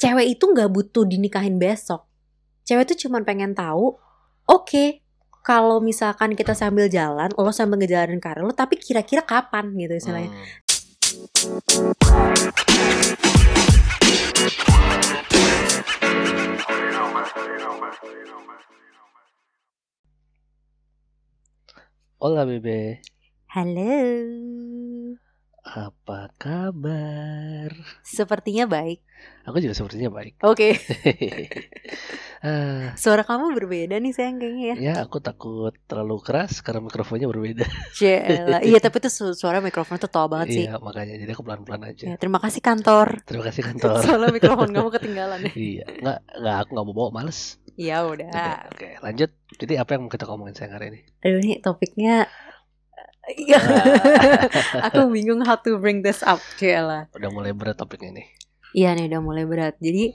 cewek itu nggak butuh dinikahin besok. Cewek itu cuma pengen tahu, oke, kalau misalkan kita sambil jalan, lo sambil ngejalanin karir lo, tapi kira-kira kapan gitu istilahnya. Hmm. Hola bebe, Halo, apa kabar? sepertinya baik. Aku juga sepertinya baik. Oke, Ah, suara kamu berbeda nih sayang kayaknya ya. ya aku takut terlalu keras karena mikrofonnya berbeda. Jela. Iya tapi itu su- suara mikrofon tuh tau banget sih. Iya makanya jadi aku pelan-pelan aja. Ya, terima kasih kantor. Terima kasih kantor. Soalnya mikrofon kamu ketinggalan. iya, nggak nggak aku nggak mau bawa males. Ya udah. Oke, oke, lanjut. Jadi apa yang mau kita ngomongin sayang hari ini? Aduh nih topiknya Iya. Aku bingung how to bring this up, Jela. udah mulai berat topiknya nih. Iya nih udah mulai berat. Jadi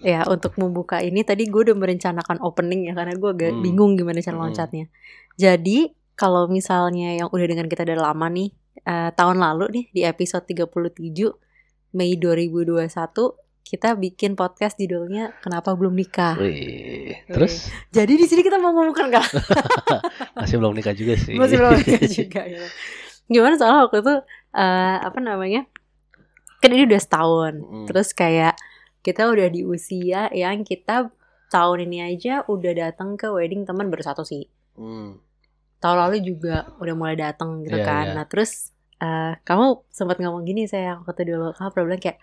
ya untuk membuka ini tadi gue udah merencanakan opening ya karena gue agak Hmm. bingung gimana cara Hmm. loncatnya. Jadi kalau misalnya yang udah dengan kita dari lama nih eh, tahun lalu nih di episode 37 Mei 2021 kita bikin podcast judulnya Kenapa Belum Nikah. Wih, terus Jadi di sini kita mau ngomongkan enggak masih belum nikah juga sih. masih belum nikah juga ya. Gimana soalnya waktu itu eh, apa namanya? Kan ini udah setahun. Mm, Terus kayak kita udah di usia yang kita tahun ini aja udah datang ke wedding teman baru satu sih. mm. Tahun lalu juga udah mulai datang gitu Iya, kan. iya. Nah terus eh, kamu sempat ngomong gini saya waktu dulu kamu pernah bilang kayak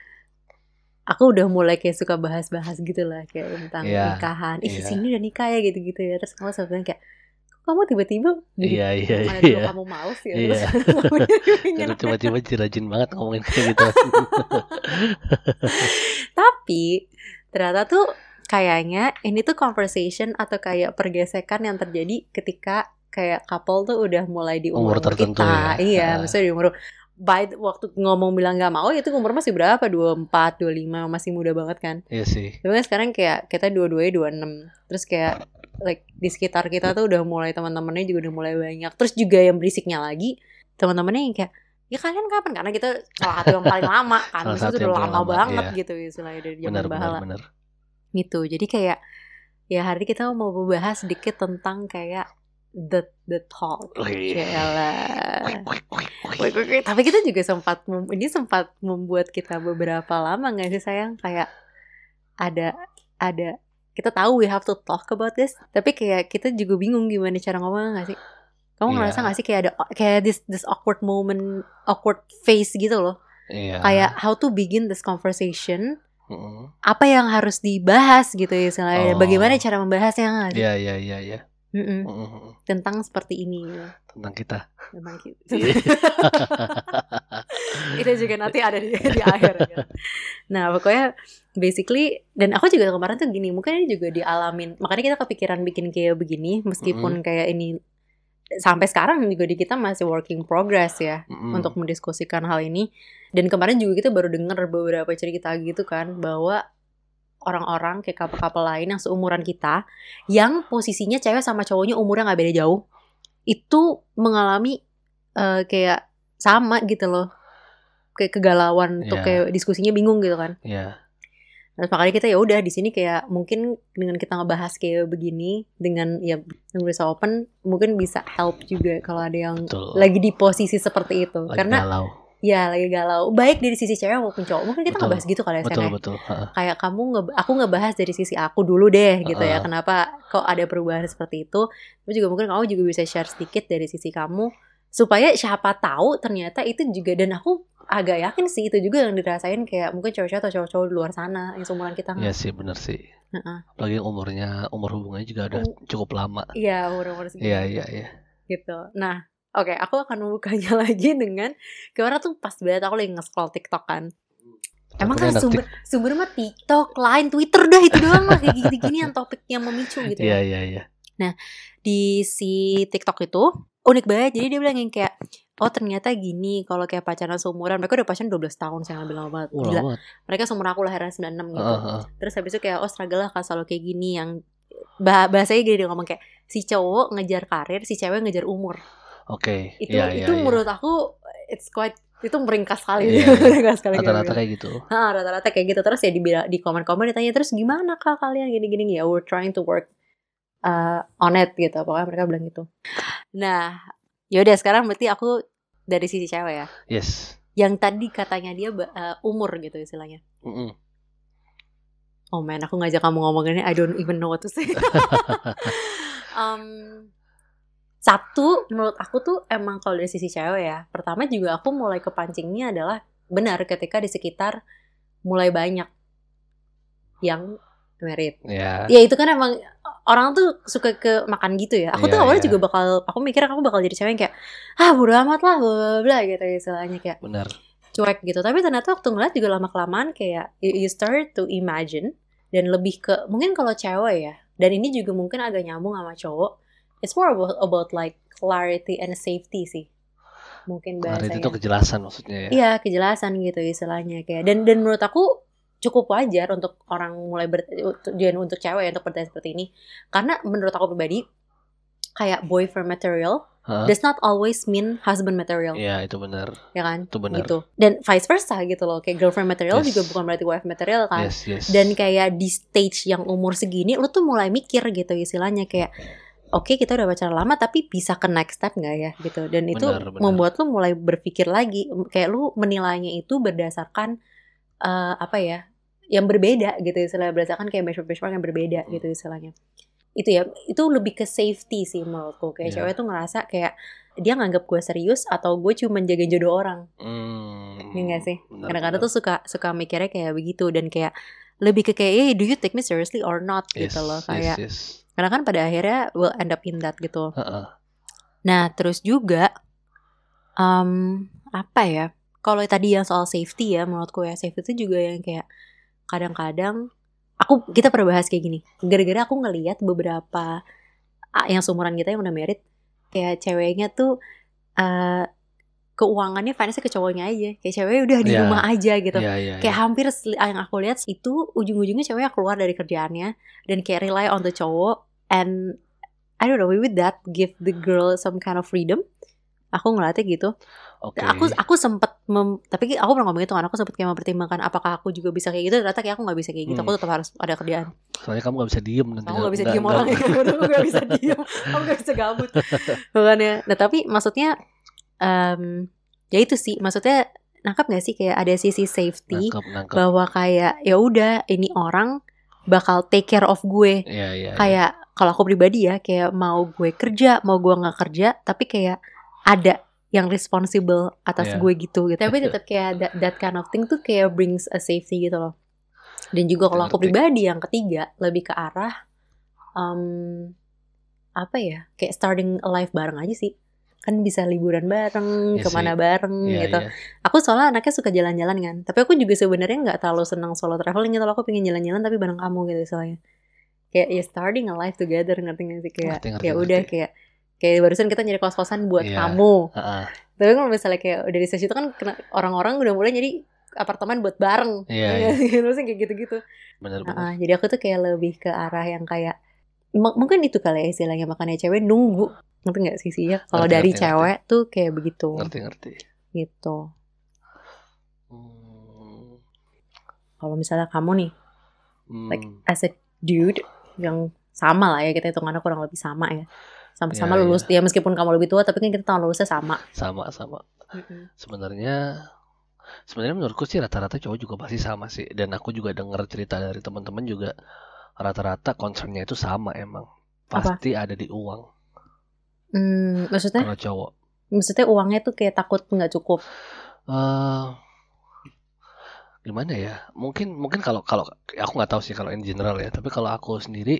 aku udah mulai kayak suka bahas-bahas gitu lah kayak tentang Iya, nikahan. Ih iya. sini udah nikah ya gitu-gitu ya. Terus kamu bilang kayak kamu tiba-tiba jadi Iya, iya, mana dulu iya. kamu males ya Iya. terus tiba-tiba rajin banget ngomongin kayak gitu. Tapi ternyata tuh kayaknya ini tuh conversation atau kayak pergesekan yang terjadi ketika kayak couple tuh udah mulai di umur, Umur tertentu kita. ya. Iya, Ah. maksudnya di umur by waktu ngomong bilang nggak mau itu umur masih berapa? 24, 25, masih muda banget kan. Iya sih. Tapi kan sekarang kayak kita dua-duanya 26. Terus kayak like di sekitar kita tuh udah mulai teman-temannya juga udah mulai banyak. Terus juga yang berisiknya lagi teman-temannya yang kayak ya kalian kapan? Karena kita salah satu yang paling lama kan. Satu udah lama, lama, banget iya. gitu istilahnya dari zaman benar, bahala benar. gitu. Jadi kayak ya hari kita mau membahas sedikit tentang kayak the the talk. Wait. Tapi kita juga sempat ini sempat membuat kita beberapa lama nggak sih sayang kayak ada ada kita tahu we have to talk about this tapi kayak kita juga bingung gimana cara ngomong nggak sih kamu Iya. ngerasa nggak sih kayak ada kayak this this awkward moment awkward face gitu loh Iya. kayak how to begin this conversation Mm-mm. apa yang harus dibahas gitu ya istilahnya Oh. bagaimana cara membahasnya nggak sih Iya, iya, iya, iya. Mm-mm. Mm-mm. tentang seperti ini Tentang kita. tentang gitu. Iya. itu juga nanti ada di, di akhir ya. Nah pokoknya basically dan aku juga kemarin tuh gini mungkin ini juga dialamin makanya kita kepikiran bikin kayak begini meskipun kayak ini sampai sekarang juga di kita masih working progress ya Mm-mm. untuk mendiskusikan hal ini dan kemarin juga kita baru dengar beberapa cerita gitu kan bahwa orang-orang kayak couple-couple lain yang seumuran kita yang posisinya cewek sama cowoknya umurnya nggak beda jauh itu mengalami eh, kayak sama gitu loh kayak kegalauan untuk Iya. kayak diskusinya bingung gitu kan Iya. Terus makanya kita ya udah di sini kayak mungkin dengan kita ngebahas kayak begini dengan ya yang bisa open mungkin bisa help juga kalau ada yang Betul. lagi di posisi seperti itu Lagi karena galau. Ya lagi galau baik dari sisi cewek maupun cowok mungkin kita Betul. ngebahas gitu kali ya Betul, ya. betul. Ha-ha. kayak kamu nge aku ngebahas dari sisi aku dulu deh gitu ya Uh-uh. kenapa kok ada perubahan seperti itu tapi juga mungkin kamu juga bisa share sedikit dari sisi kamu supaya siapa tahu ternyata itu juga dan aku agak yakin sih itu juga yang dirasain kayak mungkin cowok-cowok atau cowok-cowok di luar sana yang seumuran kita Iya sih, benar sih. Heeh. Apalagi umurnya, umur hubungannya juga udah cukup lama. Iya, umur-umur segitu. Iya, iya, iya. Gitu. Nah, oke, aku akan membukanya lagi dengan kemarin tuh pas banget aku lagi nge-scroll TikTok kan. Emang kan sumber sumber mah TikTok, Line, Twitter dah itu doang lah kayak gini-gini yang topik yang memicu gitu Iya, ya. iya, iya. Di si TikTok itu unik banget. Jadi dia bilang yang kayak oh ternyata gini kalau kayak pacaran seumuran mereka udah pacaran 12 tahun saya banget. Gila. lama banget. Mereka seumur aku lahiran 96 gitu. Heeh, heeh. Terus habis itu kayak oh struggle lah kan selalu kayak gini yang bah bahasanya gini dia ngomong kayak si cowok ngejar karir, si cewek ngejar umur. Oke. Itu Iya, iya, itu iya. menurut aku it's quite itu meringkas sekali Iya. meringkas sekali Rata-rata gitu. kayak gitu. Ah, rata-rata kayak gitu terus ya di di komen-komen ditanya terus gimana kak kalian gini-gini ya we're trying to work uh, on it gitu pokoknya mereka bilang gitu nah yaudah sekarang berarti aku dari sisi cewek ya Yes. yang tadi katanya dia uh, umur gitu istilahnya Mm-mm. oh man aku ngajak kamu ngomong ini I don't even know what to say um, satu menurut aku tuh emang kalau dari sisi cewek ya pertama juga aku mulai kepancingnya adalah benar ketika di sekitar mulai banyak yang merit Ya. ya itu kan emang orang tuh suka ke makan gitu ya aku tuh Iya, awalnya iya. juga bakal aku mikir aku bakal jadi cewek yang kayak ah bodo amat lah bla bla bla gitu istilahnya kayak Benar. cuek gitu tapi ternyata waktu ngeliat juga lama kelamaan kayak you, you start to imagine dan lebih ke mungkin kalau cewek ya dan ini juga mungkin agak nyambung sama cowok it's more about, about like clarity and safety sih mungkin Clarity bahasanya itu kejelasan maksudnya ya. Iya kejelasan gitu istilahnya kayak dan dan menurut aku cukup wajar untuk orang mulai ber dan untuk cewek ya, untuk bertanya seperti ini karena menurut aku pribadi kayak boyfriend material Hah? does not always mean husband material Iya, itu benar. ya kan Itu benar. gitu dan vice versa gitu loh kayak girlfriend material Yes. juga bukan berarti wife material kan Yes, yes. dan kayak di stage yang umur segini lu tuh mulai mikir gitu istilahnya kayak oke kita udah pacaran lama tapi bisa ke next step nggak ya gitu dan itu Benar, benar. membuat lu mulai berpikir lagi kayak lu menilainya itu berdasarkan eh, apa ya yang berbeda gitu istilahnya berdasarkan kayak benchmark benchmark yang berbeda Hmm. gitu istilahnya itu ya itu lebih ke safety sih menurutku kayak Iya. cewek tuh ngerasa kayak dia nganggap gue serius atau gue cuma jaga jodoh orang Hmm, Iya nggak sih? kadang-kadang tuh suka suka mikirnya kayak begitu dan kayak lebih ke kayak hey, do you take me seriously or not yes, gitu loh yes, kayak yes. Karena kan pada akhirnya will end up in that gitu Heeh. nah terus juga um, apa ya kalau tadi yang soal safety ya menurutku ya safety itu juga yang kayak kadang-kadang aku kita pernah bahas kayak gini gara-gara aku ngelihat beberapa yang seumuran kita yang udah merit kayak ceweknya tuh eh keuangannya finance ke cowoknya aja kayak ceweknya udah di Iya. rumah aja gitu Iya, iya, kayak iya. hampir yang aku lihat itu ujung-ujungnya ceweknya keluar dari kerjaannya dan kayak rely on the cowok and I don't know with that give the girl some kind of freedom aku ngeliatnya gitu Oke. aku aku sempet mem- tapi aku pernah ngomong itu kan aku sempet kayak mempertimbangkan apakah aku juga bisa kayak gitu ternyata kayak aku nggak bisa kayak gitu Hmm. aku tetap harus ada kerjaan Soalnya kamu gak bisa diem nanti. aku nggak bisa Nggak- diem nggak- orang aku nggak bisa diem aku nggak bisa gabut makanya nah tapi maksudnya em, ya itu sih maksudnya nangkap nggak sih kayak ada sisi safety Nangkep, nangkep. bahwa kayak ya udah ini orang bakal take care of gue Iya, iya. iya. kayak kalau aku pribadi ya kayak mau gue kerja mau gue nggak kerja tapi kayak ada yang responsible atas Iya. gue gitu gitu. Tapi tetap kayak that, that kind of thing tuh kayak brings a safety gitu loh. Dan juga kalau aku pribadi yang ketiga lebih ke arah um, apa ya kayak starting a life bareng aja sih. Kan bisa liburan bareng Iya ke mana sih. bareng Iya, gitu. iya. aku soalnya anaknya suka jalan-jalan kan tapi aku juga sebenarnya nggak terlalu senang solo traveling gitu loh. Aku pengen jalan-jalan tapi bareng kamu gitu soalnya kayak ya starting a life together ngerti gak sih kayak Ngerti, ngerti, ya udah ngerti. kayak kayak barusan kita nyari kos-kosan buat Iya. kamu Heeh. tapi kalau misalnya kayak udah di sesi itu kan kena- orang-orang udah mulai jadi apartemen buat bareng Iya, terus kayak gitu-gitu Benar, benar. Heeh, jadi aku tuh kayak lebih ke arah yang kayak mungkin itu kali ya istilahnya makanya cewek nunggu ngerti nggak sih sih ya kalau Ngerti, dari ngerti, ngerti. cewek tuh kayak begitu Ngerti, ngerti. gitu Hmm. kalau misalnya kamu nih like Hmm. as a dude yang sama lah ya kita hitungannya kurang lebih sama ya. Sama-sama Iya, lulus ya meskipun kamu lebih tua tapi kan kita tahun lulusnya sama. Sama, sama. Sebenarnya sebenarnya menurutku sih rata-rata cowok juga pasti sama sih. Dan aku juga dengar cerita dari teman-teman juga rata-rata concernnya itu sama emang. Apa? pasti ada di uang. Hmm, maksudnya? Kalau cowok. Maksudnya uangnya tuh kayak takut nggak cukup? Eh gimana ya? Mungkin mungkin kalau kalau aku nggak tahu sih kalau in general ya. Tapi kalau aku sendiri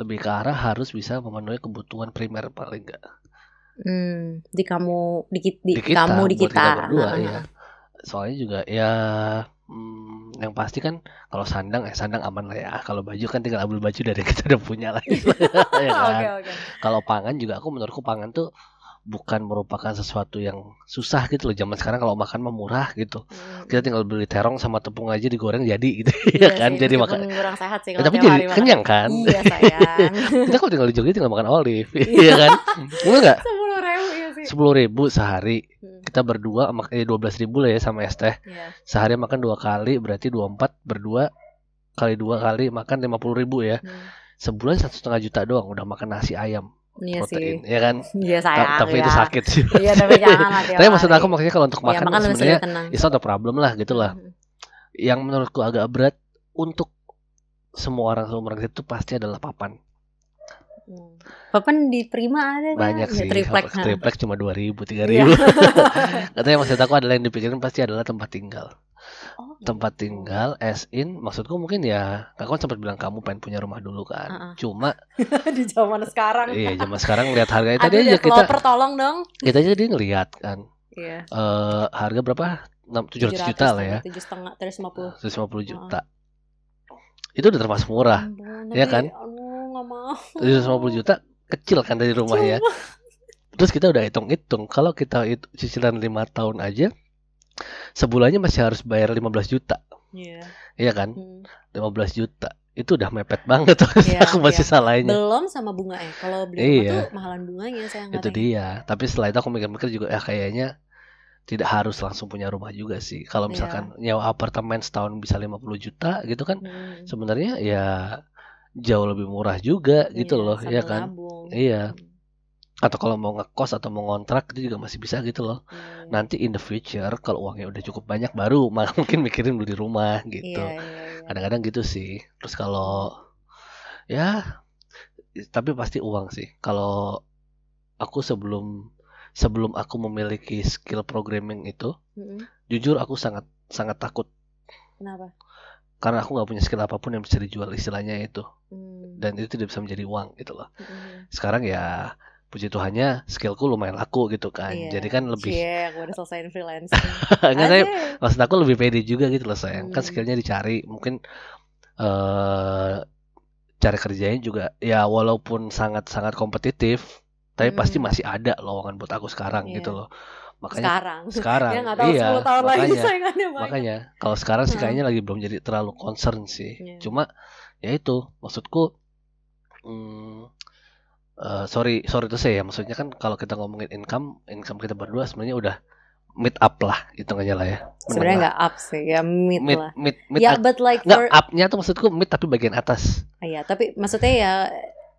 lebih ke arah harus bisa memenuhi kebutuhan primer paling nggak. Hmm, di kamu di, di, Di kita, kamu di kita, kita. berdua, Heeh. iya. soalnya juga ya hmm, yang pasti kan kalau sandang eh sandang aman lah ya. Kalau baju kan tinggal ambil baju dari kita udah punya lagi ya kan? oke oke. Kalau pangan juga aku menurutku pangan tuh bukan merupakan sesuatu yang susah gitu loh. Zaman sekarang kalau makan mah murah gitu. Hmm. kita tinggal beli terong sama tepung aja digoreng jadi gitu. Iya ya kan? sih, jadi makan kurang sehat sih Ya, kalau tapi jadi hari makan. kenyang kan? Iya sayang. Kita kalau tinggal di Jogja tinggal makan olive. Iya. Kan? Enggak nggak? Sepuluh ribu ya ribu sehari. Hmm. kita berdua mak eh, dua belas ribu lah ya sama es teh. Iya. sehari makan dua kali berarti dua empat berdua kali dua kali makan lima puluh ribu ya. Hmm. sebulan satu setengah juta doang udah makan nasi ayam Iya protein sih. ya kan Iya Ta- sayang. tapi ya. itu sakit sih Iya tapi jangan lah tapi maksud aku maksudnya kalau untuk Iya, makan makan lebih sebenarnya tenang. it's not a problem lah gitu lah yang menurutku agak berat untuk semua orang seumuran kita itu pasti adalah papan Hmm. Papan di Prima ada banyak Ya, sih triplek. Apa- triplek cuma dua ribu tiga Iya. ribu katanya maksud aku adalah yang dipikirin pasti adalah tempat tinggal Oh, tempat gitu. tinggal as in maksudku mungkin ya kakak kan sempat bilang kamu pengen punya rumah dulu kan Uh-uh. cuma di zaman sekarang. iya zaman sekarang lihat harganya Aduh, tadi aja kita tolong dong. kita aja dia ngelihat kan Iya. eh harga berapa Enam- 700 juta lah ya Tujuh setengah, terus lima puluh. 150 juta itu udah termasuk murah Iya kan? Mau. 750 juta kecil kan dari rumah ya Cuma- terus kita udah hitung-hitung kalau kita itu cicilan lima tahun aja sebulannya masih harus bayar 15 juta Iya. iya kan Hmm. 15 juta itu udah mepet banget tuh Iya, aku masih iya. salahinnya Belum sama bunga ya. Kalau beli Iya. tuh mahalan bunganya saya itu dia tapi setelah itu aku mikir-mikir juga ya kayaknya tidak harus langsung punya rumah juga sih kalau Iya. misalkan nyewa apartemen setahun bisa 50 juta gitu kan Hmm. sebenarnya ya jauh lebih murah juga gitu Iya, loh sambil ya kan nabung. Iya. atau kalau mau ngekos atau mau ngontrak itu juga masih bisa gitu loh Hmm. nanti in the future kalau uangnya udah cukup banyak baru malah mungkin mikirin beli rumah gitu Iya, iya, iya. kadang-kadang gitu sih terus kalau ya tapi pasti uang sih kalau aku sebelum sebelum aku memiliki skill programming itu Mm-mm. jujur aku sangat sangat takut Kenapa? Karena aku nggak punya skill apa pun yang bisa dijual istilahnya itu Hmm. dan itu tidak bisa menjadi uang gitu loh Mm-mm. sekarang ya puji Tuhannya skillku lumayan laku gitu kan Iya. jadi kan lebih Cie, aku udah selesaiin freelance. Enggak, saya maksud aku lebih pede juga gitu loh sayang kan Hmm. skillnya dicari mungkin eh cara kerjanya juga ya walaupun sangat sangat kompetitif tapi pasti Hmm. masih ada lowongan buat aku sekarang Iya. gitu loh makanya Sekarang. sekarang Ya tahu iya 10 tahun lagi makanya saingannya banyak. makanya kalau sekarang sih Heeh. kayaknya lagi belum jadi terlalu concern sih Iya. cuma ya itu maksudku hmm, eh, sorry sorry itu saya ya maksudnya kan kalau kita ngomongin income income kita berdua sebenarnya udah mid up lah hitungannya lah ya Sebenarnya nggak up sih, ya mid, mid lah. mid mid Ya, up- but like nggak for upnya tuh maksudku mid tapi bagian atas Iya, tapi maksudnya ya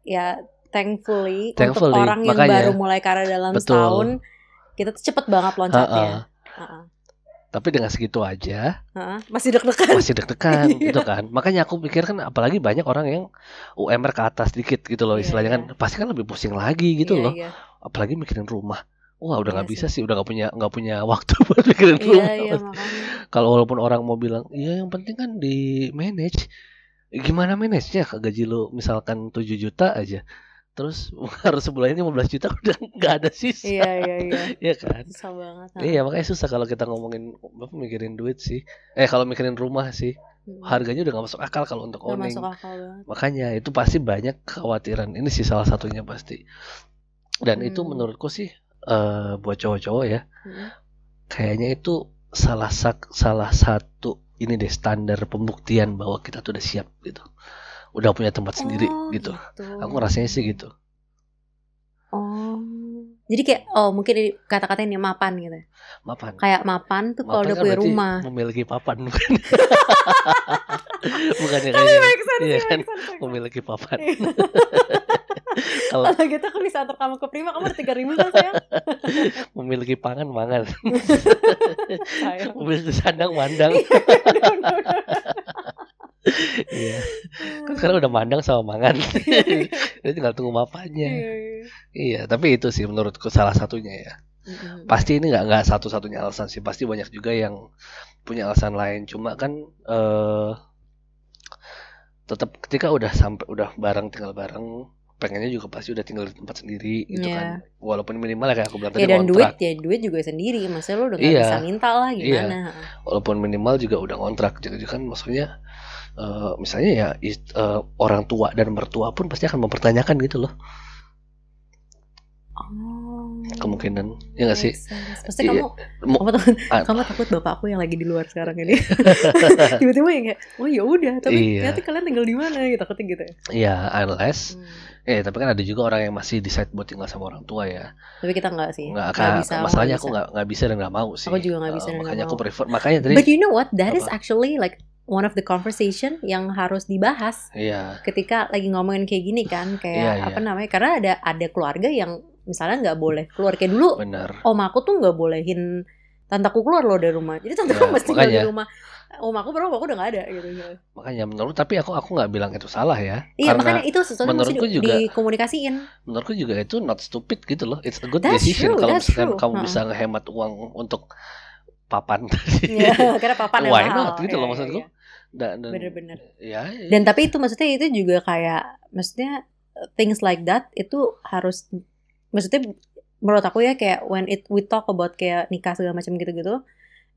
ya thankfully, Thankfully, untuk orang yang makanya. baru mulai karir dalam Betul. setahun, kita tuh cepet banget loncatnya. Heeh. Heeh. tapi dengan segitu aja. Masih deg-degan. masih deg-degan Iya. gitu kan makanya aku pikir kan apalagi banyak orang yang UMR ke atas dikit gitu loh Iya, istilahnya kan iya. pasti kan lebih pusing lagi gitu Iya, loh Iya, apalagi mikirin rumah wah udah Iya nggak sih. bisa sih udah nggak punya nggak punya waktu buat mikirin iya, rumah iya kalau walaupun orang mau bilang iya yang penting kan di manage gimana manage nya gaji lo misalkan 7 juta aja terus harus sebulannya 15 juta udah nggak ada sisa Iya, iya, iya. Iya kan Susah banget. iya makanya susah kalau kita ngomongin apa mikirin duit sih eh kalau mikirin rumah sih Hmm. harganya udah nggak masuk akal kalau untuk Nggak owning masuk akal banget. makanya itu pasti banyak kekhawatiran ini sih salah satunya pasti dan itu Hmm. menurutku sih eh buat cowok-cowok ya Hmm. kayaknya itu salah sak salah satu ini deh standar pembuktian bahwa kita tuh udah siap gitu udah punya tempat sendiri Oh, gitu gitu. aku rasanya sih gitu Oh. Jadi kayak oh mungkin kata-kata ini mapan gitu. mapan Kayak mapan tuh kalau udah kan punya rumah. memiliki papan bukan bukannya Tapi kayak iya kan memiliki papan Iya. kalau gitu aku bisa antar kamu ke Prima, kamu ada tiga ribu kan sayang? memiliki pangan mangan memiliki sandang mandang iya. Kan sekarang udah mandang sama mangan. Jadi tinggal tunggu mapannya Iya, iya. iya tapi itu sih menurutku salah satunya ya. Pasti ini nggak nggak satu-satunya alasan sih. Pasti banyak juga yang punya alasan lain. Cuma kan eh tetap ketika udah sampai udah bareng tinggal bareng pengennya juga pasti udah tinggal di tempat sendiri gitu Iya. kan walaupun minimal ya kayak aku bilang tadi Ya dan duit kontrak ya duit juga sendiri, maksudnya lu udah gak Iya. bisa minta lah gimana? walaupun minimal juga udah kontrak. Jadi kan maksudnya eh, misalnya ya is- eh, orang tua dan mertua pun pasti akan mempertanyakan gitu loh Oh. kemungkinan ya nggak sih. Pasti Iya. kamu Mo- kamu takut, Ah. kamu takut bapakku yang lagi di luar sekarang ini. Tiba-tiba yang kayak, oh ya udah, tapi Iya. nanti kalian tinggal di mana gitu, takutnya gitu ya. ya unless Hmm. Eh, tapi kan ada juga orang yang masih decide buat tinggal sama orang tua ya. Tapi kita nggak sih. Nggak, bisa, aku masalahnya aku nggak nggak bisa dan nggak mau sih. Aku juga nggak bisa Eh, dan nggak makanya aku mau. prefer. Makanya tadi. But you know what? That is Apa? actually like one of the conversation yang harus dibahas Iya. ketika lagi ngomongin kayak gini kan, kayak Iya, iya. apa namanya? Karena ada ada keluarga yang misalnya nggak boleh keluar kayak dulu. Benar. Om aku tuh nggak bolehin tantaku keluar loh dari rumah. Jadi tantaku Ya, mesti makanya. rumah. Om aku baru aku udah nggak ada gitu. Makanya menurut tapi aku aku nggak bilang itu salah ya. Iya Karena makanya itu sesuatu yang mesti juga- dikomunikasiin. menurutku juga itu not stupid gitu loh. It's a good That's decision true, kalau misalkan true. kamu bisa ngehemat uang untuk papan tadi. Iya, karena papan Why mahal. not gitu Iya, loh iya, maksudku. iya. Dan, dan Bener-bener. ya Dan tapi itu maksudnya itu juga kayak maksudnya things like that itu harus maksudnya menurut aku ya kayak when it we talk about kayak nikah segala macam gitu-gitu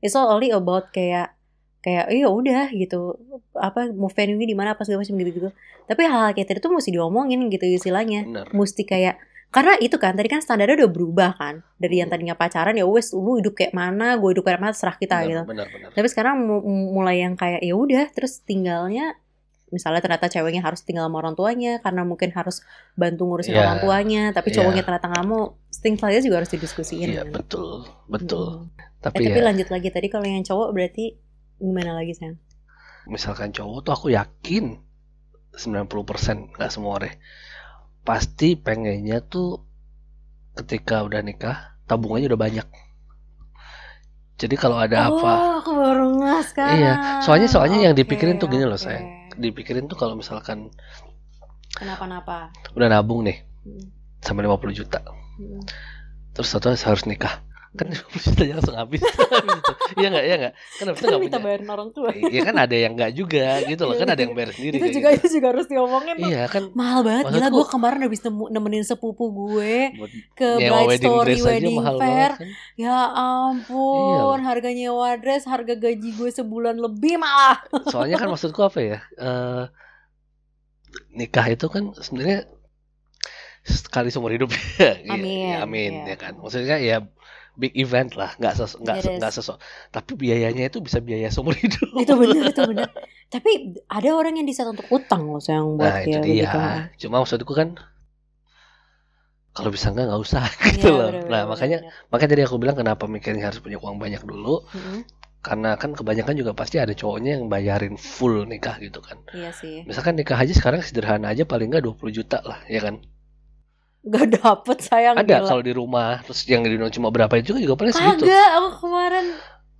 it's all only about kayak kayak iya udah gitu apa mau venue di mana apa segala macam gitu-gitu tapi hal-hal kayak tadi tuh mesti diomongin gitu istilahnya bener. mesti kayak karena itu kan tadi kan standarnya udah berubah kan dari yang Hmm. tadinya pacaran ya wes lu hidup kayak mana gue hidup kayak mana serah kita gitu Benar, benar, benar. tapi sekarang mu- mulai yang kayak ya udah terus tinggalnya misalnya ternyata ceweknya harus tinggal sama orang tuanya karena mungkin harus bantu ngurusin Iya. orang tuanya tapi Iya. cowoknya ternyata nggak mau things like juga harus didiskusiin Iya kan. betul, betul. Mm. Eh, Tapi tapi ya lanjut lagi tadi kalau yang cowok berarti gimana lagi sayang misalkan cowok tuh aku yakin 90% nggak semua deh. Pasti pengennya tuh ketika udah nikah tabungannya udah banyak. Jadi kalau ada oh apa aku baru sekarang Iya, soalnya soalnya yang Oke, dipikirin tuh gini loh oke. sayang. Dipikirin tuh kalau misalkan kenapa-napa udah nabung nih Hmm, sampai 50 juta. hmm. Terus satu harus nikah. Kan 50 juta langsung habis. gitu. Iya nggak? Iya nggak? Kan habis itu kan nggak minta punya. bayarin orang tua Iya kan ada yang nggak juga gitu loh. Kan ada yang bayar sendiri. itu juga gitu. itu juga harus diomongin Iya kan mahal banget gila gue kemarin habis nemenin sepupu gue ke Bright wedding Story Wedding Fair banget kan. Ya ampun, Iya. harga nyewa dress, harga gaji gue sebulan lebih malah. Soalnya kan maksudku apa ya? eh nikah itu kan sebenarnya sekali seumur hidup ya. Iya, Amin, amin iya. ya kan. Maksudnya ya big event lah, nggak ses nggak is. nggak sesok. Tapi biayanya itu bisa biaya seumur hidup. itu bener, itu bener. Tapi ada orang yang bisa untuk utang loh sayang buat Nah itu kayak dia. begitu. Cuma maksudku kan kalau bisa enggak nggak usah gitu Iya, loh. bener, nah bener, makanya bener. makanya tadi aku bilang kenapa mikirnya harus punya uang banyak dulu Mm-mm. karena kan kebanyakan juga pasti ada cowoknya yang bayarin full nikah gitu kan. Iya sih. Misalkan nikah haji sekarang sederhana aja paling nggak 20 juta lah ya kan. Gak dapet sayang Ada gila. kalau di rumah terus yang di cuma berapa itu juga paling segitu. Kagak, aku kemarin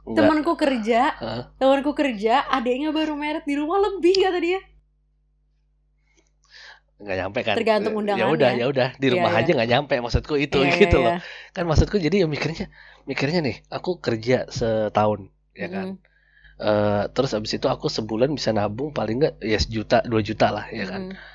Enggak. temanku kerja, Hah? temanku kerja, adiknya baru meret di rumah lebih kata dia. nggak nyampe kan Tergantung ya undangannya. udah ya udah di Iya, rumah iya. aja nggak nyampe maksudku itu Iya, gitu iya, loh kan maksudku jadi ya mikirnya mikirnya nih aku kerja setahun ya kan Mm-mm. Eh, terus abis itu aku sebulan bisa nabung paling nggak ya sejuta dua juta lah ya kan Mm-mm.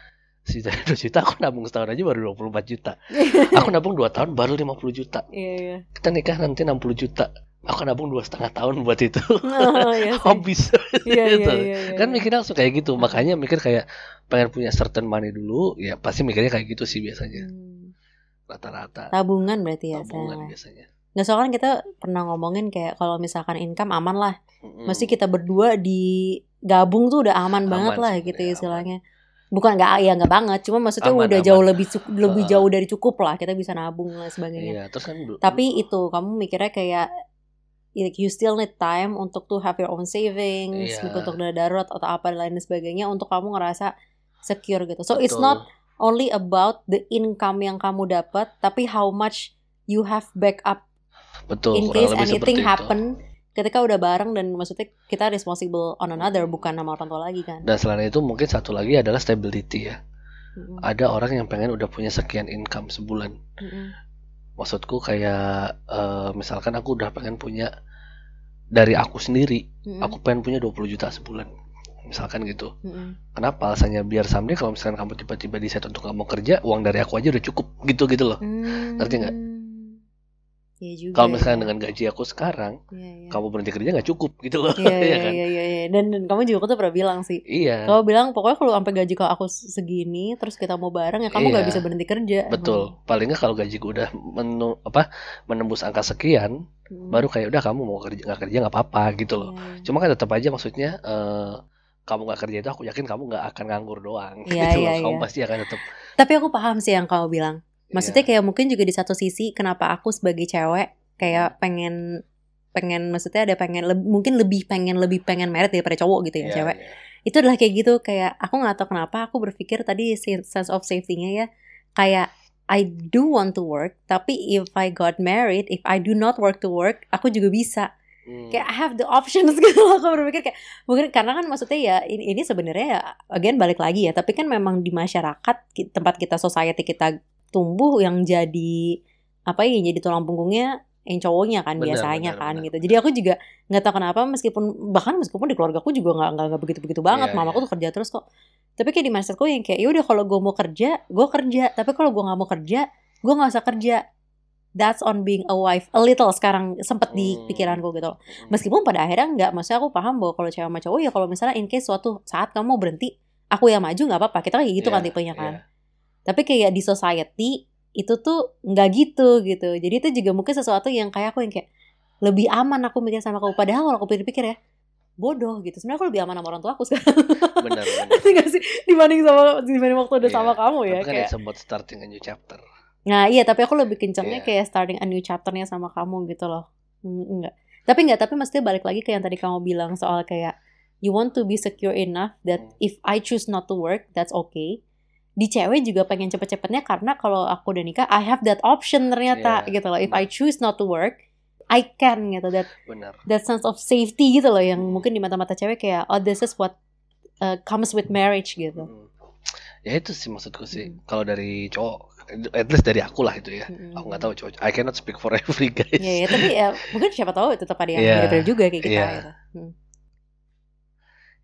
Sejuta dua juta aku nabung setahun aja baru 24 juta aku nabung dua tahun baru 50 juta Iya, iya. kita nikah nanti 60 juta aku nabung dua setengah tahun buat itu Oh, iya habis Iya, iya, gitu. iya, iya. kan mikirnya langsung kayak gitu makanya mikir kayak pengen punya certain money dulu ya pasti mikirnya kayak gitu sih biasanya Hmm. rata-rata Tabungan berarti ya tabungan sayang. biasanya Nggak soalnya kan kita pernah ngomongin kayak kalau misalkan income aman lah. Mm-mm. Mesti kita berdua di gabung tuh udah aman, Aman banget lah gitu aman. Bukan nggak ya nggak banget, cuma maksudnya Aman, udah aman. jauh lebih cukup, lebih Heeh. jauh dari cukup lah kita bisa nabung lah sebagainya. iya terus kan Tapi itu kamu mikirnya kayak like you still need time untuk to have your own savings, Iya. untuk dana darurat atau apa dan lain sebagainya untuk kamu ngerasa secure gitu. So it's Betul. not only about the income yang kamu dapat, tapi how much you have backup betul in case anything seperti itu. Ketika udah bareng dan maksudnya kita responsible on another bukan nama orang tua lagi kan. dan selain itu mungkin satu lagi adalah stability ya Mm-mm. ada orang yang pengen udah punya sekian income sebulan Mm-mm. maksudku kayak eh, misalkan aku udah pengen punya dari aku sendiri Mm-mm. aku pengen punya 20 juta sebulan misalkan gitu Mm-mm. kenapa alasannya biar someday kalau misalkan kamu tiba-tiba decide untuk nggak mau kerja uang dari aku aja udah cukup gitu gitu loh Ngerti nggak? Hmm. Iya juga. kalau ya. dengan gaji aku sekarang Iya, iya. kamu berhenti kerja nggak cukup gitu loh Iya, ya iya, kan iya, iya, iya. Dan, dan kamu juga tuh pernah bilang sih. iya Kamu bilang pokoknya kalau sampai gaji kalau aku segini terus kita mau bareng ya kamu nggak Iya. bisa berhenti kerja. betul paling nggak kalau gajiku udah menu, apa menembus angka sekian Hmm. baru kayak udah kamu mau kerja nggak kerja nggak apa-apa gitu loh iya. cuma kan tetap aja maksudnya eh kamu nggak kerja itu aku yakin kamu nggak akan nganggur doang Iya, gitu iya, loh kamu iya. pasti akan tetap Tapi aku paham sih yang kamu bilang. Maksudnya Iya. kayak mungkin juga di satu sisi kenapa aku sebagai cewek kayak pengen pengen maksudnya ada pengen leb- mungkin lebih pengen lebih pengen merit daripada cowok gitu ya Iya, cewek. iya. Itu adalah kayak gitu kayak aku nggak tahu kenapa aku berpikir tadi sen- sense of safety-nya ya kayak I do want to work tapi if I got married if I do not work to work aku juga bisa Hmm. kayak I have the options gitu loh aku berpikir kayak mungkin karena kan maksudnya ya ini, ini sebenarnya ya again balik lagi ya tapi kan memang di masyarakat tempat kita society kita tumbuh yang jadi apa ya yang jadi tulang punggungnya yang cowoknya kan Benar, biasanya benar, kan benar. gitu jadi aku juga nggak tahu kenapa meskipun bahkan meskipun di keluarga aku juga nggak nggak nggak begitu begitu banget Iya, mamaku iya. tuh kerja terus kok tapi kayak di mindsetku yang kayak yaudah kalau gue mau kerja gue kerja tapi kalau gue nggak mau kerja gue nggak usah kerja that's on being a wife a little sekarang sempet di Hmm. pikiranku gitu loh Hmm. Meskipun pada akhirnya enggak, maksudnya aku paham bahwa kalau cewek sama cowok ya kalau misalnya in case suatu saat kamu mau berhenti, aku yang maju nggak apa-apa. Kita kayak gitu kan Iya, tipenya kan. iya. Tapi kayak di society itu tuh nggak gitu gitu. Jadi itu juga mungkin sesuatu yang kayak aku yang kayak lebih aman aku mikir sama kamu. Padahal kalau aku pikir-pikir ya bodoh gitu. Sebenarnya aku lebih aman sama orang tua aku sekarang. benar sih? Dibanding sama dibanding waktu udah Iya, sama kamu ya tapi kan kayak. about starting a new chapter Nah iya tapi aku lebih kencengnya Iya. kayak starting a new chapternya sama kamu gitu loh. Enggak. Tapi enggak, tapi mesti balik lagi ke yang tadi kamu bilang soal kayak you want to be secure enough that Hmm. if I choose not to work, that's okay. Di cewek juga pengen cepet-cepetnya karena kalau aku udah nikah, I have that option ternyata Iya, gitu loh. If I choose not to work, I can gitu. That benar that sense of safety gitu loh yang Hmm. mungkin di mata-mata cewek kayak oh this is what uh, comes with marriage gitu. Hmm. ya itu sih maksudku sih Hmm. kalau dari cowok at least dari aku lah itu ya Mm-mm. aku nggak tahu cowok I cannot speak for every guys Iya, ya, tapi ya mungkin siapa tahu tetap ada yang Iya, mirip juga kayak kita iya. gitu. Hmm.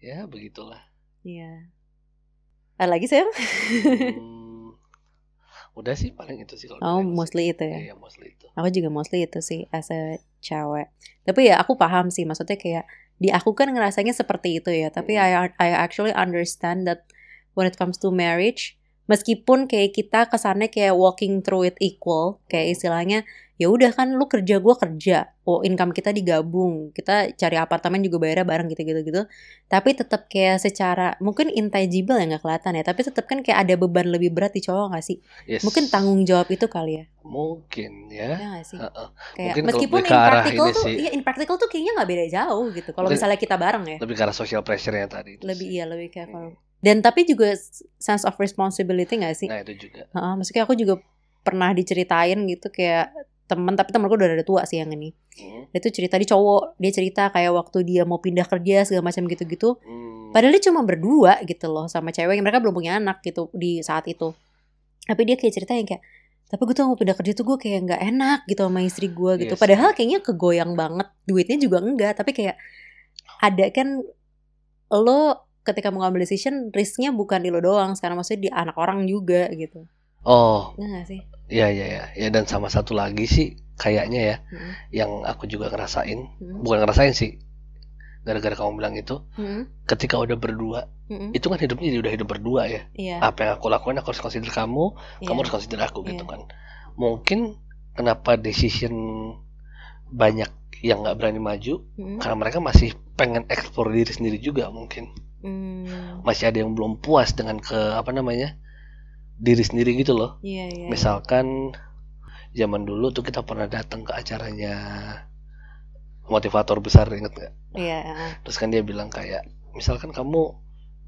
ya begitulah Iya. Ada lagi sayang? Hmm, udah sih paling itu sih kalau Oh, sih. mostly itu ya. iya mostly itu Aku juga mostly itu sih as a cewek. Tapi ya aku paham sih, maksudnya kayak di aku kan ngerasanya seperti itu ya. Tapi I, I actually understand that when it comes to marriage, meskipun kayak kita kesannya kayak walking through it equal, kayak istilahnya ya udah kan lu kerja gua kerja, oh income kita digabung, kita cari apartemen juga bayarnya bareng gitu-gitu gitu. Tapi tetap kayak secara mungkin intangible ya nggak kelihatan ya, tapi tetap kan kayak ada beban lebih berat di cowok nggak sih? yes. Mungkin tanggung jawab itu kali ya. mungkin ya Ya nggak sih? Heeh. Kayak Mungkin meskipun in practical tuh, sih. iya in practical tuh kayaknya nggak beda jauh gitu. Kalau misalnya kita bareng ya, lebih arah social pressure yang tadi lebih sih. iya lebih kayak kalau. Dan tapi juga sense of responsibility nggak sih? nah itu juga Heeh, maksudnya aku juga pernah diceritain gitu kayak temen tapi temenku udah ada tua sih yang ini. Hmm. Dia tuh cerita di cowok, dia cerita kayak waktu dia mau pindah kerja segala macam gitu-gitu. Hmm. Padahal dia cuma berdua gitu loh sama cewek mereka belum punya anak gitu di saat itu. Tapi dia kayak cerita yang kayak tapi gue tuh mau pindah kerja tuh gue kayak nggak enak gitu sama istri gue gitu. Sih. Padahal kayaknya kegoyang banget duitnya juga enggak. Tapi kayak ada kan lo ketika mau ngambil decision risknya bukan di lo doang. Sekarang maksudnya di anak orang juga gitu. oh Nah gak sih? iya iya iya ya dan sama satu lagi sih kayaknya ya Hmm. yang aku juga ngerasain Hmm. bukan ngerasain sih gara-gara kamu bilang itu Hmm. ketika udah berdua Hmm. itu kan hidupnya jadi udah hidup berdua ya Iya. apa yang aku lakuin aku harus consider kamu iya. kamu harus consider aku gitu Iya. kan mungkin kenapa decision banyak yang nggak berani maju Hmm. karena mereka masih pengen eksplor diri sendiri juga mungkin Hmm. masih ada yang belum puas dengan ke apa namanya diri sendiri gitu loh Iya iya. misalkan zaman dulu tuh kita pernah datang ke acaranya motivator besar inget nggak Iya. heeh. terus kan dia bilang kayak misalkan kamu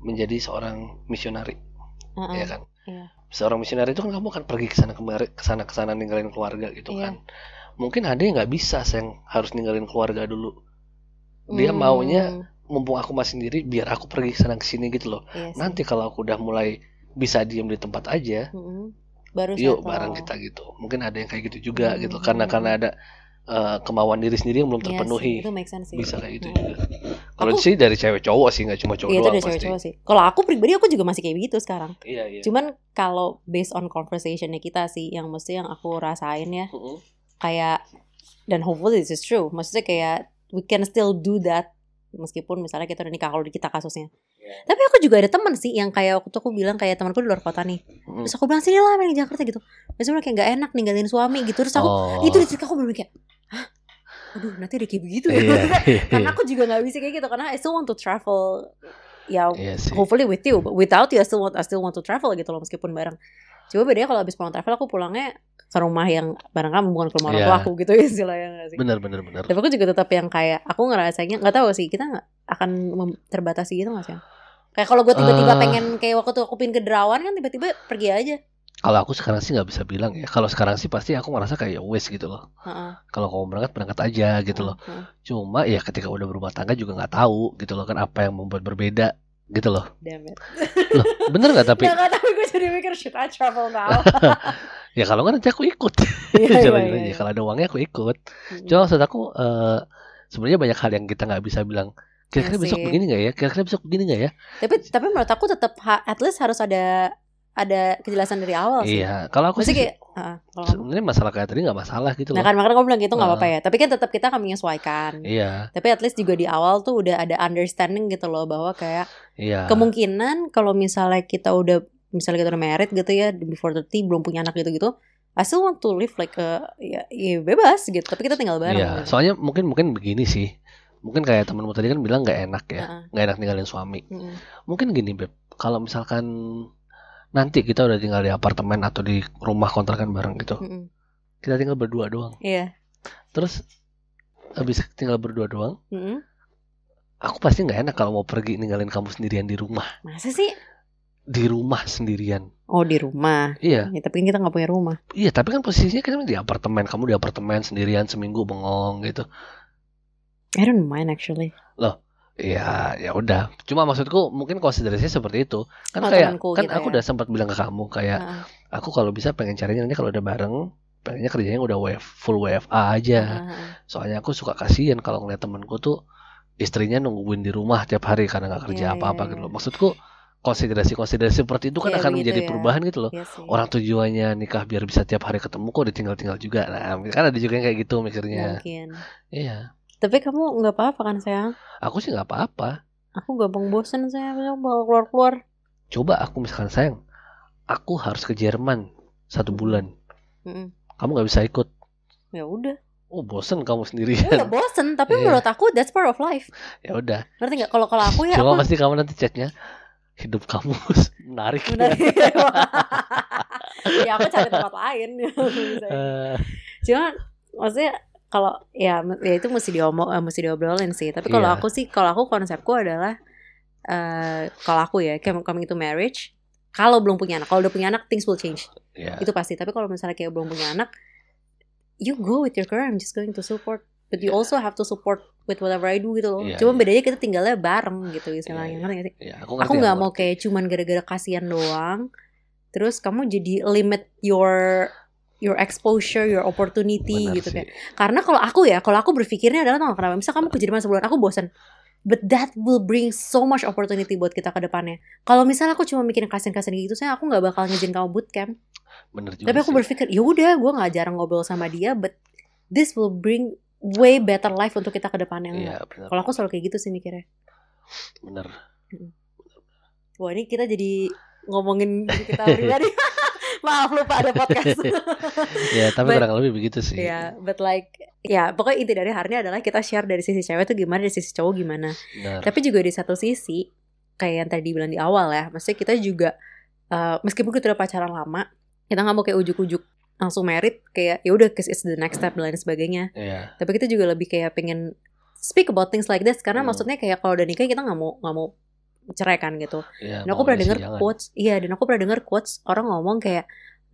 menjadi seorang misionari Heeh. ya kan Iya. seorang misionari itu kan kamu akan pergi ke sana kemari ke sana ke sana ninggalin keluarga gitu Iya. kan mungkin ada yang nggak bisa yang harus ninggalin keluarga dulu dia Hmm. maunya mumpung aku masih sendiri biar aku pergi sana ke sini gitu loh Iya sih. nanti kalau aku udah mulai bisa diem di tempat aja Mm-mm. Baru yuk settle. bareng kita gitu mungkin ada yang kayak gitu juga Hmm, gitu hmm, karena hmm, karena ada eh, kemauan diri sendiri yang belum Iya terpenuhi itu make sense sih. bisa kayak gitu Hmm. juga kalau sih dari cewek cowok sih nggak cuma cowok Iya itu doang dari cewek-cowok sih. Kalau aku pribadi aku juga masih kayak begitu sekarang. iya iya Cuman kalau based on conversationnya kita sih, yang mesti yang aku rasain ya, Mm-mm. kayak dan hopefully this is true. Maksudnya kayak we can still do that meskipun misalnya kita udah nikah kalau kita kasusnya. Iya. Tapi aku juga ada teman sih yang kayak waktu itu aku bilang kayak temanku di luar kota nih. Mm. Terus aku bilang sini lah main di Jakarta gitu. Terus bilang kayak gak enak ninggalin suami gitu. Terus aku oh. itu di aku bener kayak, hah, aduh nanti ada kayak begitu ya. iya. karena aku juga nggak bisa kayak gitu karena I still want to travel ya sih. hopefully with you but without you I still want I still want to travel gitu loh meskipun bareng coba bedanya kalau habis pulang travel aku pulangnya ke rumah yang bareng kamu bukan ke rumah orang Iya. tua aku gitu istilahnya sih Bener bener bener. tapi aku juga tetap yang kayak aku ngerasanya nggak tahu sih kita nggak akan terbatasi gitu nggak sih kayak kalau gue tiba-tiba Eh. pengen kayak waktu tuh aku pin ke Derawan kan tiba-tiba pergi aja Kalau aku sekarang sih nggak bisa bilang ya. Kalau sekarang sih pasti aku ngerasa kayak wes gitu loh. Heeh, Kalau kamu berangkat berangkat aja gitu loh. heeh. Cuma ya ketika udah berumah tangga juga nggak tahu gitu loh kan apa yang membuat berbeda gitu loh. Damn it. Loh, bener nggak tapi nggak, tapi gue jadi mikir should I travel now? ya kalau nggak nanti aku ikut. Iya, Jalan iya, aja. iya. Kalau ada uangnya aku ikut. Mm-mm. Cuma maksud aku eh, sebenarnya banyak hal yang kita nggak bisa bilang. Kira-kira besok begini nggak ya? Kira-kira besok begini nggak ya? Tapi tapi menurut aku tetap at least harus ada ada kejelasan dari awal sih. Iya. Kalau aku Maksudnya sih kayak kalau kamu- sebenarnya masalah kayak tadi nggak masalah gitu Nah loh. kan makanya kamu bilang gitu nggak Heeh. apa-apa ya. Tapi kan tetap kita akan menyesuaikan. Iya, Tapi at least juga di awal tuh udah ada understanding gitu loh bahwa kayak iya. kemungkinan kalau misalnya kita udah misalnya kita udah married gitu ya before 30 belum punya anak gitu-gitu I still want to live like a, ya, ya bebas gitu tapi kita tinggal bareng Iya, gitu. soalnya mungkin mungkin begini sih. Mungkin kayak temanmu tadi kan bilang nggak enak ya, nggak enak ninggalin suami. Mm-mm. Mungkin gini beb, kalau misalkan nanti kita udah tinggal di apartemen atau di rumah kontrakan bareng gitu, Mm-mm. kita tinggal berdua doang. Iya. Terus habis tinggal berdua doang, Mm-mm. aku pasti nggak enak kalau mau pergi ninggalin kamu sendirian di rumah, Masa sih? Di rumah sendirian. Oh di rumah. Iya, Ya, tapi kan kita nggak punya rumah. iya. Tapi kan posisinya kan di apartemen, kamu di apartemen sendirian seminggu bengong gitu. I don't mind actually. Iya, ya udah. Cuma maksudku mungkin konsiderasinya seperti itu. Kan Oh, kayak kan gitu aku ya. udah sempat bilang ke kamu kayak Heeh. aku kalau bisa pengen carinya nanti kalau udah bareng pengennya kerjanya udah WF, full WFA aja. Heeh. Soalnya aku suka kasihan kalau ngeliat temanku tuh istrinya nungguin di rumah tiap hari karena nggak kerja Iya, apa-apa iya, gitu iya. loh. Maksudku konsiderasi-konsiderasi seperti itu kan Iya, akan menjadi ya. perubahan gitu loh. Iya sih. Orang tujuannya nikah biar bisa tiap hari ketemu kok ditinggal-tinggal juga. Nah, kan ada juga yang kayak gitu mikirnya. Mungkin. Iya. Tapi kamu nggak apa-apa kan sayang? Aku sih nggak apa-apa. Aku gampang bosen saya mau keluar-keluar. Coba aku misalkan sayang, aku harus ke Jerman satu bulan. Mm-mm. Kamu nggak bisa ikut. Ya udah. Oh bosen kamu Ya sendirian. bosen, tapi Iya. menurut aku that's part of life. ya udah. Ngerti nggak? Kalau kalau aku ya Cuma aku pasti kamu nanti chatnya hidup kamu menarik. benar. ya aku cari tempat lain. Eh, Cuma maksudnya kalau ya, ya itu mesti diomong eh, mesti diobrolin sih. Tapi kalau Iya. aku sih kalau aku konsepku adalah eh kalau aku ya coming to marriage kalau belum punya anak, kalau udah punya anak things will change. ya. Itu pasti. Tapi kalau misalnya kayak belum punya anak, you go with your career. I'm just going to support. But you also have to support with whatever I do gitu loh. Iya, Cuma iya. bedanya kita tinggalnya bareng gitu istilahnya. Iya, Ngerti nggak sih? Ya, aku Aku ngerti, nggak mau ngerti. kayak cuman gara-gara kasihan doang. Terus kamu jadi limit your your exposure, your opportunity Benar gitu sih. kayak. Karena kalau aku ya, kalau aku berpikirnya adalah tau kenapa? Misal kamu ke Jerman sebulan, aku bosan. But that will bring so much opportunity buat kita ke depannya. Kalau misalnya aku cuma mikirin kasihan-kasihan gitu, saya aku nggak bakal ngizin kamu bootcamp. Bener juga Tapi aku sih. berpikir, ya udah, gue nggak jarang ngobrol sama dia, but this will bring way better life untuk kita ke depannya. Iya. Kalau aku selalu kayak gitu sih mikirnya. Bener. Wah ini kita jadi ngomongin kita pribadi. Maaf lupa ada podcast. ya, tapi But- kurang lebih begitu sih. Ya, but like ya pokoknya inti dari hari ini adalah kita share dari sisi cewek tuh gimana, dari sisi cowok gimana. Benar. Tapi juga di satu sisi kayak yang tadi bilang di awal ya, maksudnya kita juga eh, meskipun kita udah pacaran lama, kita nggak mau kayak ujuk-ujuk langsung merit kayak ya udah cause it's the next step dan lain sebagainya. Iya. Tapi kita juga lebih kayak pengen speak about things like this karena Hmm. maksudnya kayak kalau udah nikah kita nggak mau nggak mau cerai kan gitu. Iya, Dan aku pernah denger jangan. quotes, iya dan aku pernah denger quotes orang ngomong kayak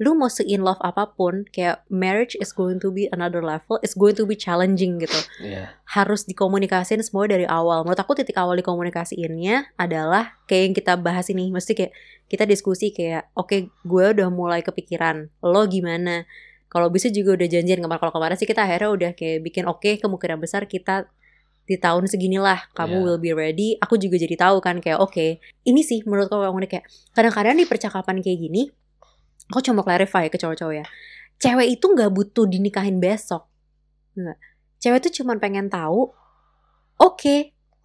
lu mau se in love apa pun, kayak marriage is going to be another level, it's going to be challenging gitu. Iya. Harus dikomunikasin semua dari awal. Menurut aku titik awal dikomunikasiinnya adalah kayak yang kita bahas ini, mesti kayak kita diskusi kayak oke gue udah mulai kepikiran, lo gimana? Kalau bisa juga udah janjian kemarin kalau kemarin sih kita akhirnya udah kayak bikin oke kemungkinan besar kita di tahun seginilah kamu Iya. will be ready. Aku juga jadi tahu kan kayak oke ini sih menurut kamu kayak kadang-kadang di percakapan kayak gini aku cuma mau clarify ke cowok-cowok ya. Cewek itu nggak butuh dinikahin besok. Nggak. Cewek itu cuma pengen tahu oke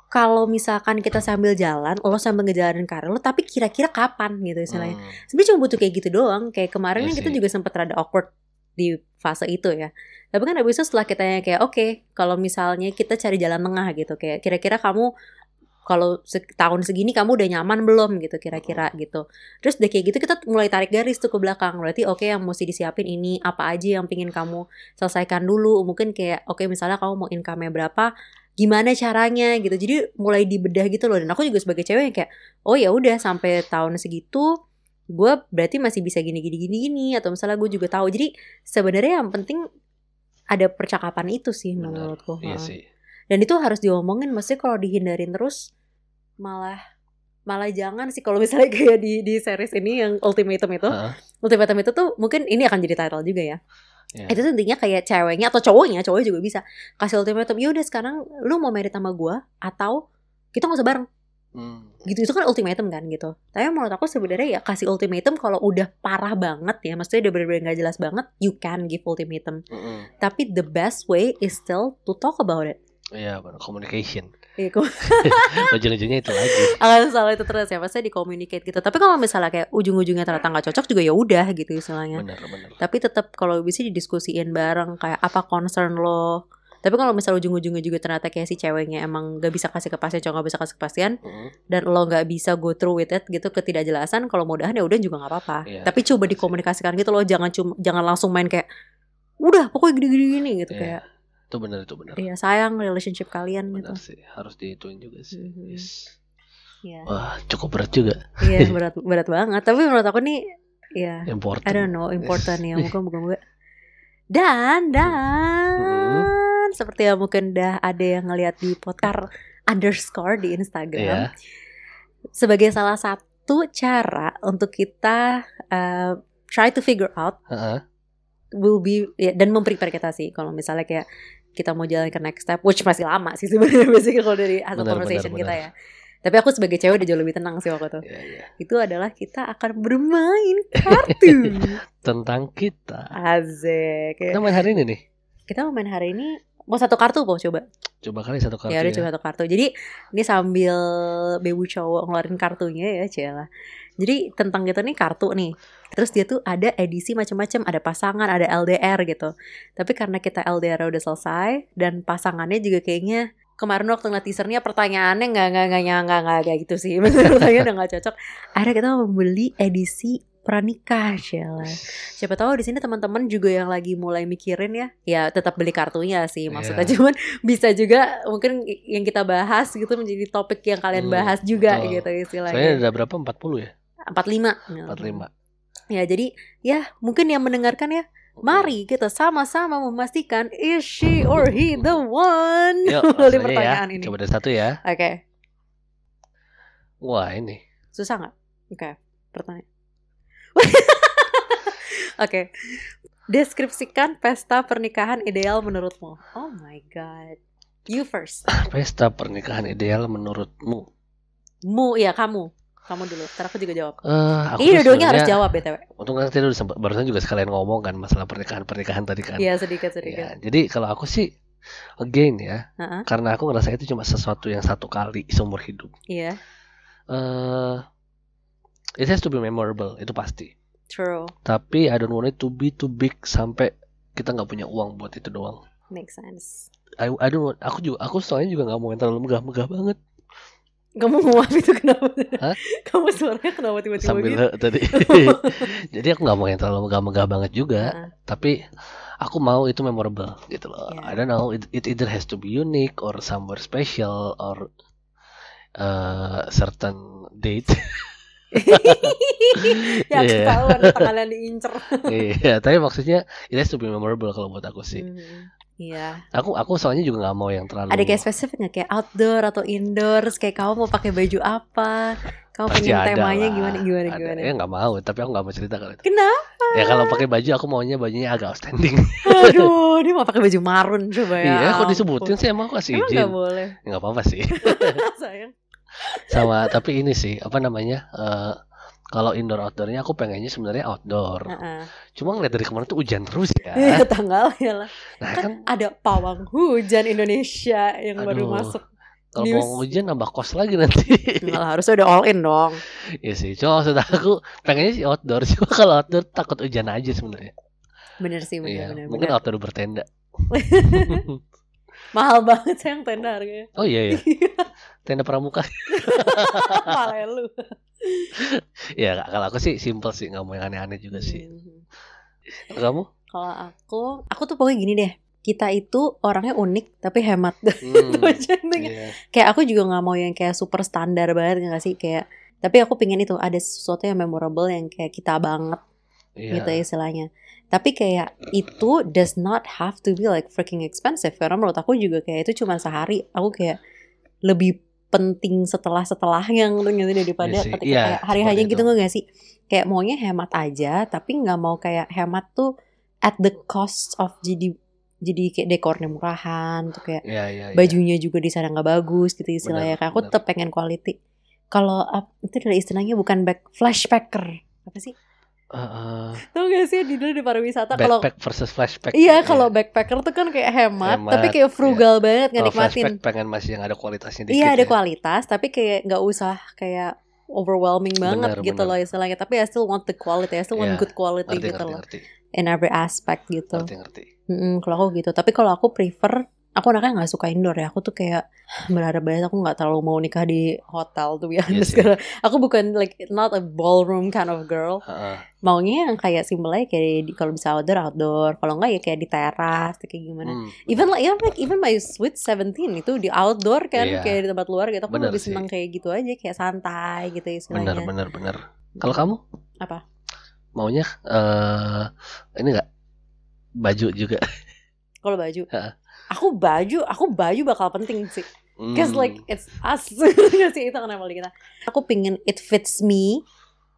kalau misalkan kita sambil jalan lo sambil ngejalanin karir lo tapi kira-kira kapan? Gitu istilahnya. Hmm, sebenarnya cuma butuh kayak gitu doang. Kayak kemarin Iya kan kita juga sempat rada awkward di fase itu ya. Tapi kan abis itu setelah kita kayak oke kalau misalnya kita cari jalan tengah gitu. Kayak kira-kira kamu kalau se- tahun segini kamu udah nyaman belum? Gitu kira-kira gitu. Terus udah kayak gitu kita mulai tarik garis tuh ke belakang. Berarti oke yang mesti disiapin ini apa aja yang pingin kamu selesaikan dulu. Mungkin kayak oke misalnya kamu mau income-nya berapa gimana caranya? Gitu. Jadi mulai dibedah gitu loh. Dan aku juga sebagai cewek yang kayak oh ya udah sampai tahun segitu gue berarti masih bisa gini gini gini gini atau misalnya gue juga tahu. Jadi sebenarnya yang penting ada percakapan itu sih Benar. menurutku. Iya sih. Dan itu harus diomongin maksudnya kalau dihindarin terus malah malah jangan sih kalau misalnya kayak di di series ini yang ultimatum itu Heeh. ultimatum itu tuh mungkin ini akan jadi title juga ya Iya. itu tuh intinya kayak ceweknya atau cowoknya cowoknya juga bisa kasih ultimatum ya udah sekarang lu mau merit sama gua atau kita nggak usah bareng Hmm. gitu itu kan ultimatum kan gitu tapi menurut aku sebenarnya ya kasih ultimatum kalau udah parah banget ya maksudnya udah bener-bener nggak jelas banget you can give ultimatum Mm-mm. tapi the best way is still to talk about it Iya, benar. communication. Iya, Ujung-ujungnya itu lagi. akan selalu itu terus ya maksudnya di communicate gitu tapi kalau misalnya kayak ujung-ujungnya ternyata nggak cocok juga ya udah gitu istilahnya Benar, benar. tapi tetap kalau bisa didiskusiin bareng kayak apa concern lo tapi kalau misalnya ujung-ujungnya juga ternyata kayak si ceweknya emang gak bisa kasih kepastian cowok gak bisa kasih kepastian Mm. dan lo gak bisa go through with it gitu ketidakjelasan kalau mau udahan ya udah juga nggak apa-apa Iya. tapi coba dikomunikasikan gitu loh jangan cuma jangan langsung main kayak udah pokoknya gini-gini gini gitu Iya. kayak Itu benar, itu benar. iya sayang relationship kalian gitu Benar sih, harus dihituin juga sih. Mhm. Yes. Iya Wah, cukup berat juga. iya berat berat banget tapi menurut aku nih ya Important. I don't know important ya Yes. mungkin moga-moga dan dan Hmm. seperti yang mungkin udah ada yang ngeliat di podcast underscore di Instagram Iya. sebagai salah satu cara untuk kita uh, try to figure out Heeh. Will be ya, dan memprepare kita sih kalau misalnya kayak kita mau jalan ke next step which masih lama sih sebenarnya basically kalau dari hasil Benar, conversation benar, kita benar. ya tapi aku sebagai cewek udah jauh lebih tenang sih waktu itu Iya, iya. itu adalah kita akan bermain kartu Tentang kita. Azek Kita main hari ini nih. kita mau main hari ini mau satu kartu mau coba. Coba kali satu kartu ya udah ya. coba satu kartu. Jadi ini sambil bebu cowok ngeluarin kartunya ya Cila jadi tentang gitu nih kartu nih. Terus dia tuh ada edisi macam-macam. Ada pasangan ada LDR gitu. Tapi karena kita LDR udah selesai dan pasangannya juga kayaknya kemarin waktu ngeliat teasernya pertanyaannya nggak nggak nggak nggak nggak gitu sih. Pertanyaan udah nggak cocok. Akhirnya kita membeli edisi pranikah Sheila siapa tahu di sini teman-teman juga yang lagi mulai mikirin ya ya tetap beli kartunya sih maksudnya Iya. cuman bisa juga mungkin yang kita bahas gitu menjadi topik yang kalian Hmm, bahas juga betul. gitu Saya istilahnya ada berapa? 40 ya? 45 45. ya jadi ya mungkin yang mendengarkan ya mari kita sama-sama memastikan is she or he the one Yuk, aja ya. pertanyaan ini Coba dari satu ya. oke Wah, ini. susah nggak oke pertanyaan oke. Deskripsikan pesta pernikahan ideal menurutmu. Oh my god. You first. Pesta pernikahan ideal menurutmu? mu ya kamu. Kamu dulu. Ntar aku juga jawab. Eh, aku Ini dua-duanya harus jawab btw. Untung kan tadi udah barusan juga sekalian ngomong kan masalah pernikahan-pernikahan tadi kan. Iya sedikit Ya, sedikit jadi kalau aku sih again ya, Heeh. karena aku ngerasa itu cuma sesuatu yang satu kali seumur hidup. iya. Eh, it has to be memorable, itu pasti. true Tapi I don't want it to be too big sampai kita nggak punya uang buat itu doang. make sense I, I don't want, aku juga aku soalnya juga nggak mau yang terlalu megah-megah banget. kamu nguap itu kenapa Hah? kamu suaranya kenapa tiba-tiba Sambil gitu tadi. Jadi aku nggak mau yang terlalu megah-megah banget juga. Heeh. Tapi aku mau itu memorable gitu loh. Iya. I don't know, it, it either has to be unique or somewhere special or uh, certain date. ya Iya. ketahuan kalian diincer Iya, tapi maksudnya it has to be memorable kalau buat aku sih. Mhm. Iya. Aku aku soalnya juga nggak mau yang terlalu. Ada kayak spesifik nggak kayak outdoor atau indoor? Kayak kamu mau pakai baju apa? Kamu Pasti pengen ada temanya lah. gimana gimana Ada. gimana? Ya nggak mau, tapi aku nggak mau cerita kalau itu. Kenapa? Ya kalau pakai baju aku maunya bajunya agak outstanding. Aduh, dia mau pakai baju marun coba ya. Iya, kok disebutin sih emang aku kasih Emang izin. nggak boleh, Nggak apa-apa sih. sayang. Sama tapi ini sih apa namanya? eh, kalau indoor outdoornya aku pengennya sebenarnya outdoor. Heeh. Cuma ngeliat dari kemarin tuh hujan terus ya. Iya, tanggalnya lah. Nah Kan kan ada pawang hujan Indonesia yang baru Aduh. masuk. kalau mau hujan nambah kos lagi nanti. Malah harusnya udah all in dong. Iya sih. Cuma maksud aku pengennya sih outdoor. Cuma kalau outdoor takut hujan aja sebenarnya. Bener sih, bener, Iya. bener, Mungkin bener. outdoor bertenda. Mahal banget sayang tenda harganya. Oh iya ya. Tenda pramuka. Malah lu. ya kalau aku sih simple sih, nggak mau yang aneh-aneh juga sih. Kalau Kamu? Kalau aku, aku tuh pokoknya gini deh. Kita itu orangnya unik tapi hemat. Hmm, intinya. iya. kayak aku juga nggak mau yang kayak super standar banget nggak sih kayak tapi aku pingin itu ada sesuatu yang memorable yang kayak kita banget Iya. gitu istilahnya tapi kayak itu does not have to be like freaking expensive karena menurut aku juga kayak itu cuma sehari aku kayak lebih penting setelah setelahnya gitu gitu daripada Iya sih. ketika Iya, kayak hari hanya itu. gitu nggak sih kayak maunya hemat aja tapi nggak mau kayak hemat tuh at the cost of jadi jadi kayak dekornya murahan tuh kayak Iya, iya, iya. bajunya juga di sana nggak bagus gitu istilahnya Benar, kayak aku benar. tetap pengen quality kalau itu adalah istilahnya bukan back flashpacker apa sih Uh, uh, tau gak sih di dulu di pariwisata kalau backpack versus flashback. iya kalau backpacker tuh kan kayak hemat, Hemat, tapi kayak frugal banget Kalau ngenikmatin flashback pengen masih yang ada kualitasnya dikit. iya ada ya. kualitas tapi kayak nggak usah kayak overwhelming banget Benar, gitu benar. loh istilahnya tapi I still want the quality I still want Iya, good quality Ngerti, gitu ngerti, loh ngerti, in every aspect gitu ngerti, ngerti. Mm-mm, kalau aku gitu tapi kalau aku prefer aku anaknya nggak suka indoor ya aku tuh kayak berharap banget aku nggak terlalu mau nikah di hotel tuh ya sih. aku bukan like not a ballroom kind of girl Heeh. maunya yang kayak simple aja kayak di, kalau bisa outdoor outdoor kalau enggak ya kayak di teras kayak gimana Hmm, even like even like even my sweet 17 itu di outdoor kan Iya. kayak di tempat luar gitu aku Bener lebih sih. seneng kayak gitu aja kayak santai gitu bener, istilahnya bener, bener. Kalau kamu? Apa? Maunya eh ini enggak baju juga. kalau baju Heeh. Aku baju aku baju bakal penting sih Cause Hmm, like it's us sih itu kenapa kita Aku pingin it fits me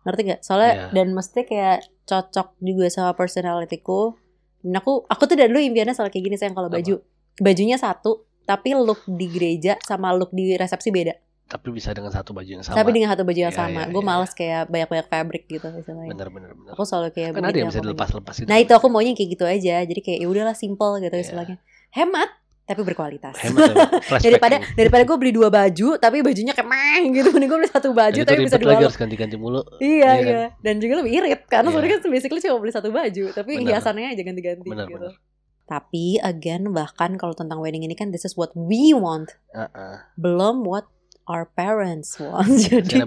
Ngerti gak? Soalnya Iya. dan mesti kayak cocok juga sama personalitiku Dan aku Aku tuh dari dulu impiannya soal kayak gini sayang kalau Apa? baju Bajunya satu Tapi look di gereja sama look di resepsi beda tapi bisa dengan satu baju yang sama. Tapi dengan satu baju yang Iya, sama iya, Gue iya. males kayak banyak-banyak fabric gitu misalnya bener, bener, bener. Aku selalu kayak Kan ada yang bisa dilepas-lepas itu. Nah itu aku maunya kayak gitu aja Jadi kayak ya udahlah simple gitu Iya. istilahnya Hemat tapi berkualitas Hemat, daripada ini. daripada gue beli dua baju tapi bajunya kayak meh gitu mending gue beli satu baju tapi bisa dua lagi harus ganti-ganti mulu. iya Iya kan? iya dan juga lebih irit karena Iya. sebenarnya kan basically cuma beli satu baju tapi Benar. hiasannya aja ganti-ganti Benar, gitu benar. tapi again bahkan kalau tentang wedding ini kan this is what we want Heeh. belum what our parents want It's jadi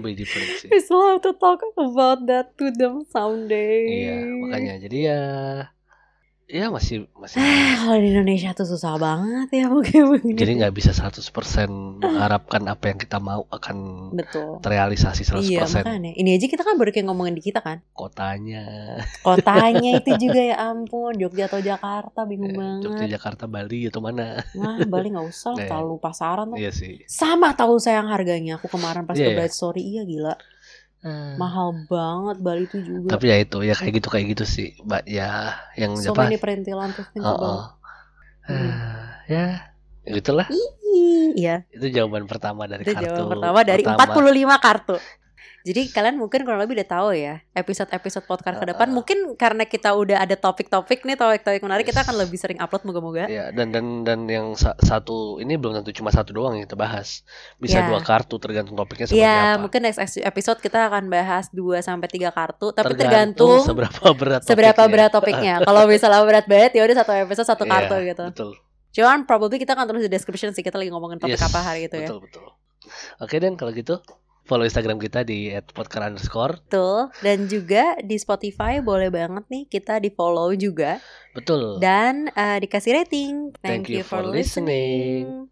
still have to talk about that to them someday Iya, makanya jadi ya ya masih masih kalau di Indonesia tuh susah banget ya mungkin begini jadi nggak bisa 100% mengharapkan apa yang kita mau akan betul. terrealisasi 100% Iya makanya. Ini aja kita kan baru kayak ngomongin di kita kan. Kotanya. Kotanya itu juga ya ampun. Jogja atau Jakarta bingung eh, banget. Jogja Jakarta Bali atau mana? Wah Bali gak usah Iya. Terlalu pasaran tuh. Iya sih. Sama tahu sayang harganya. Aku kemarin pas ke Iya, iya. Bright Story Iya gila Mahal banget Bali tuh juga. Tapi ya itu ya kayak gitu kayak gitu sih mbak. Ya yang So apa? many perintilan tuh think Oh, about. oh. Ah, ya gitulah. Iya. Itu jawaban pertama dari Itu kartu jawaban pertama dari pertama. 45 kartu Jadi kalian mungkin kurang lebih udah tahu ya episode-episode podcast ke depan Uh, mungkin karena kita udah ada topik-topik nih topik-topik menarik kita akan lebih sering upload moga-moga. Ya, dan dan dan yang sa- satu ini belum tentu cuma satu doang yang kita bahas. Bisa Ya. dua kartu tergantung topiknya seperti Iya, apa. mungkin next episode kita akan bahas 2 sampai 3 kartu, tapi Tergantung tergantung, seberapa berat seberapa topiknya. berat topiknya. Kalau misalnya berat banget ya udah satu episode satu Iya, kartu gitu. Betul. Cuman probably kita akan tulis di description sih kita lagi ngomongin topik Yes, apa hari itu ya. Betul, betul. Oke dan kalau gitu follow Instagram kita di @podcast underscore. Betul. Dan juga di Spotify boleh banget nih kita di follow juga Betul. dan eh, dikasih rating. Thank you for listening.